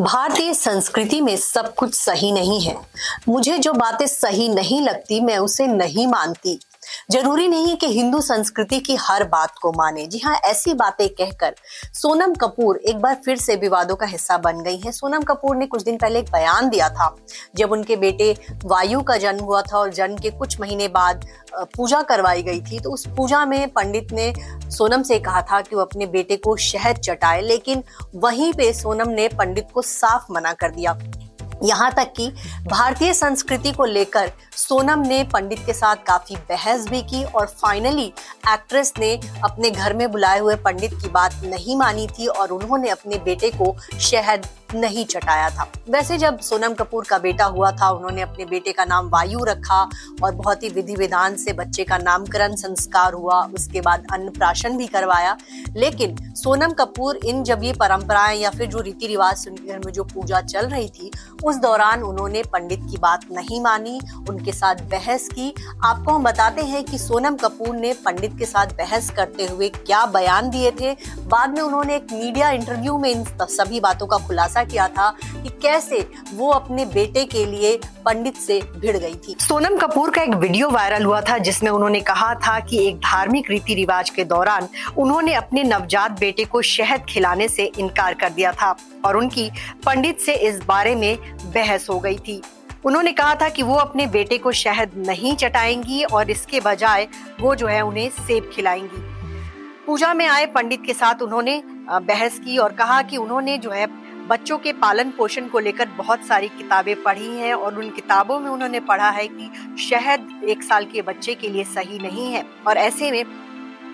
भारतीय संस्कृति में सब कुछ सही नहीं है। मुझे जो बातें सही नहीं लगती, मैं उसे नहीं मानती। ज़रूरी नहीं है कि हिंदू संस्कृति की हर बात को माने। जी हाँ ऐसी बातें कहकर सोनम कपूर एक बार फिर से विवादों का हिस्सा बन गई हैं। सोनम कपूर ने कुछ दिन पहले एक बयान दिया था, जब उनके बेटे वायु का जन्म हुआ था और जन्म के कुछ महीने बाद पूजा करवाई गई थी तो उस पूजा में पंडित ने सोनम से कहा था कि वो अपने बेटे को शहद चटाए, लेकिन वहीं पे सोनम ने पंडित को साफ़ मना कर दिया। यहाँ तक कि भारतीय संस्कृति को लेकर सोनम ने पंडित के साथ काफ़ी बहस भी की और फाइनली एक्ट्रेस ने अपने घर में बुलाए हुए पंडित की बात नहीं मानी थी और उन्होंने अपने बेटे को शहद नहीं चटाया था। वैसे जब सोनम कपूर का बेटा हुआ था, उन्होंने अपने बेटे का नाम वायु रखा और बहुत ही विधि विधान से बच्चे का नामकरण संस्कार हुआ, उसके बाद अन्नप्राशन भी करवाया। लेकिन सोनम कपूर इन जब ये परंपराएँ या फिर जो रीति रिवाज घर में जो पूजा चल रही थी, उस दौरान उन्होंने पंडित की बात नहीं मानी, उनके साथ बहस की। आपको हम बताते हैं कि सोनम कपूर ने पंडित के साथ बहस करते हुए क्या बयान दिए थे। बाद में उन्होंने एक मीडिया इंटरव्यू में इन सभी बातों का खुलासा किया था कि कैसे वो अपने बेटे के लिए पंडित से भिड़ गई थी। सोनम कपूर का एक वीडियो वायरल हुआ था, जिसमें उन्होंने कहा था कि एक धार्मिक रीति रिवाज के दौरान उन्होंने अपने नवजात बेटे को शहद खिलाने से इनकार कर दिया था और उनकी पंडित से इस बारे में बहस हो गई थी। उन्होंने कहा था कि वो अपने बेटे को शहद नहीं चटाएँगी और इसके बजाय वो जो है उन्हें सेब खिलाएँगी। पूजा में आए पंडित के साथ उन्होंने बहस की और कहा कि उन्होंने जो है बच्चों के पालन पोषण को लेकर बहुत सारी किताबें पढ़ी हैं और उन किताबों में उन्होंने पढ़ा है कि शहद एक साल के बच्चे के लिए सही नहीं है। और ऐसे में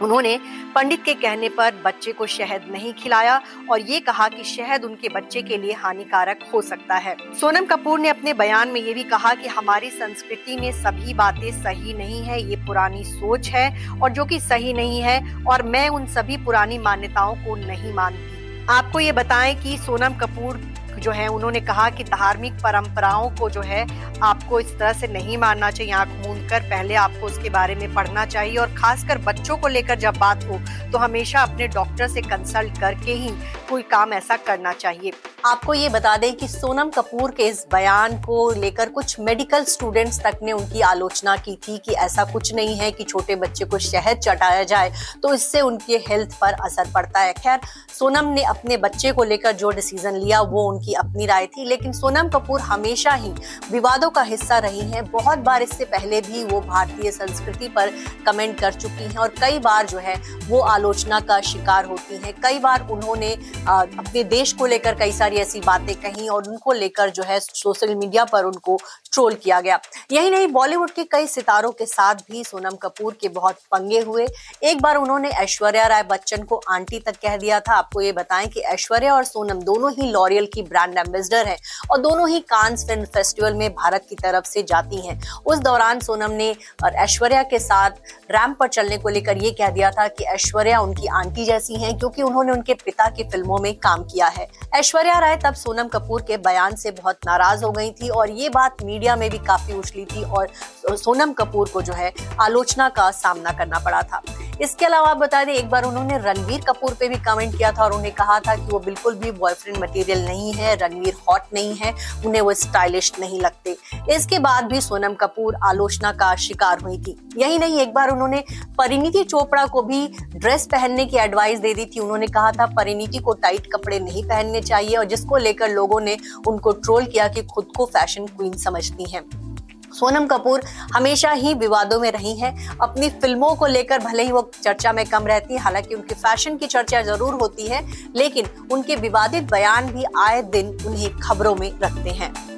उन्होंने पंडित के कहने पर बच्चे को शहद नहीं खिलाया और ये कहा कि शहद उनके बच्चे के लिए हानिकारक हो सकता है। सोनम कपूर ने अपने बयान में ये भी कहा कि हमारी संस्कृति में सभी बातें सही नहीं है, ये पुरानी सोच है और जो कि सही नहीं है और मैं उन सभी पुरानी मान्यताओं को नहीं मानती। आपको ये बताएँ कि सोनम कपूर जो है, उन्होंने कहा कि धार्मिक परंपराओं को जो है, आपको इस तरह से नहीं मानना चाहिए, आँख मूंद कर पहले आपको उसके बारे में पढ़ना चाहिए और खासकर बच्चों को लेकर जब बात हो तो हमेशा अपने डॉक्टर से कंसल्ट करके ही कोई काम ऐसा करना चाहिए। आपको ये बता दें कि सोनम कपूर के इस बयान को लेकर कुछ मेडिकल स्टूडेंट्स तक ने उनकी आलोचना की थी कि ऐसा कुछ नहीं है कि छोटे बच्चे को शहद चटाया जाए तो इससे उनके हेल्थ पर असर पड़ता है। खैर, सोनम ने अपने बच्चे को लेकर जो डिसीज़न लिया, वो उनकी अपनी राय थी, लेकिन सोनम कपूर हमेशा ही विवादों का हिस्सा रही हैं। बहुत बार इससे पहले भी वो भारतीय संस्कृति पर कमेंट कर चुकी हैं और कई बार जो है वो आलोचना का शिकार होती हैं। कई बार उन्होंने अपने देश को लेकर कई सारी ऐसी बातें कही और उनको लेकर जो है सोशल मीडिया पर उनको ट्रोल किया गया। यही नहीं, बॉलीवुड के कई सितारों के साथ भी सोनम कपूर के बहुत पंगे हुए। एक बार उन्होंने ऐश्वर्या राय बच्चन को आंटी तक कह दिया था। आपको ये बताएँ कि ऐश्वर्या और सोनम दोनों ही लॉरियल की ब्रांड एम्बेसडर हैं और दोनों ही कांस फ़िल्म फेस्टिवल में भारत की तरफ़ से जाती हैं। उस दौरान सोनम ने और ऐश्वर्या के साथ रैम्प पर चलने को लेकर ये कह दिया था कि ऐश्वर्या उनकी आंटी जैसी हैं, क्योंकि उन्होंने उनके पिता की फ़िल्मों में काम किया है। ऐश्वर्या राय तब सोनम कपूर के बयान से बहुत नाराज़ हो गई थी और ये बात मीडिया में भी काफ़ी उछली थी और सोनम कपूर को जो है आलोचना का सामना करना पड़ा था। इसके अलावा आप बता दें, एक बार उन्होंने रणवीर कपूर पे भी कमेंट किया था और उन्हें कहा था कि वो बिल्कुल भी बॉयफ्रेंड मटेरियल नहीं है, रणवीर हॉट नहीं है, उन्हें वो स्टाइलिश नहीं लगते। इसके बाद भी सोनम कपूर आलोचना का शिकार हुई थी। यही नहीं, एक बार उन्होंने परिणीति चोपड़ा को भी ड्रेस पहनने की एडवाइस दे दी थी। उन्होंने कहा था, परिणीति को टाइट कपड़े नहीं पहनने चाहिए और जिसको लेकर लोगों ने उनको ट्रोल किया कि खुद को फ़ैशन क्वीन समझती हैं। सोनम कपूर हमेशा ही विवादों में रही हैं। अपनी फ़िल्मों को लेकर भले ही वो चर्चा में कम रहती है, हालाँकि उनके फ़ैशन की चर्चा ज़रूर होती है, लेकिन उनके विवादित बयान भी आए दिन उन्हें खबरों में रखते हैं।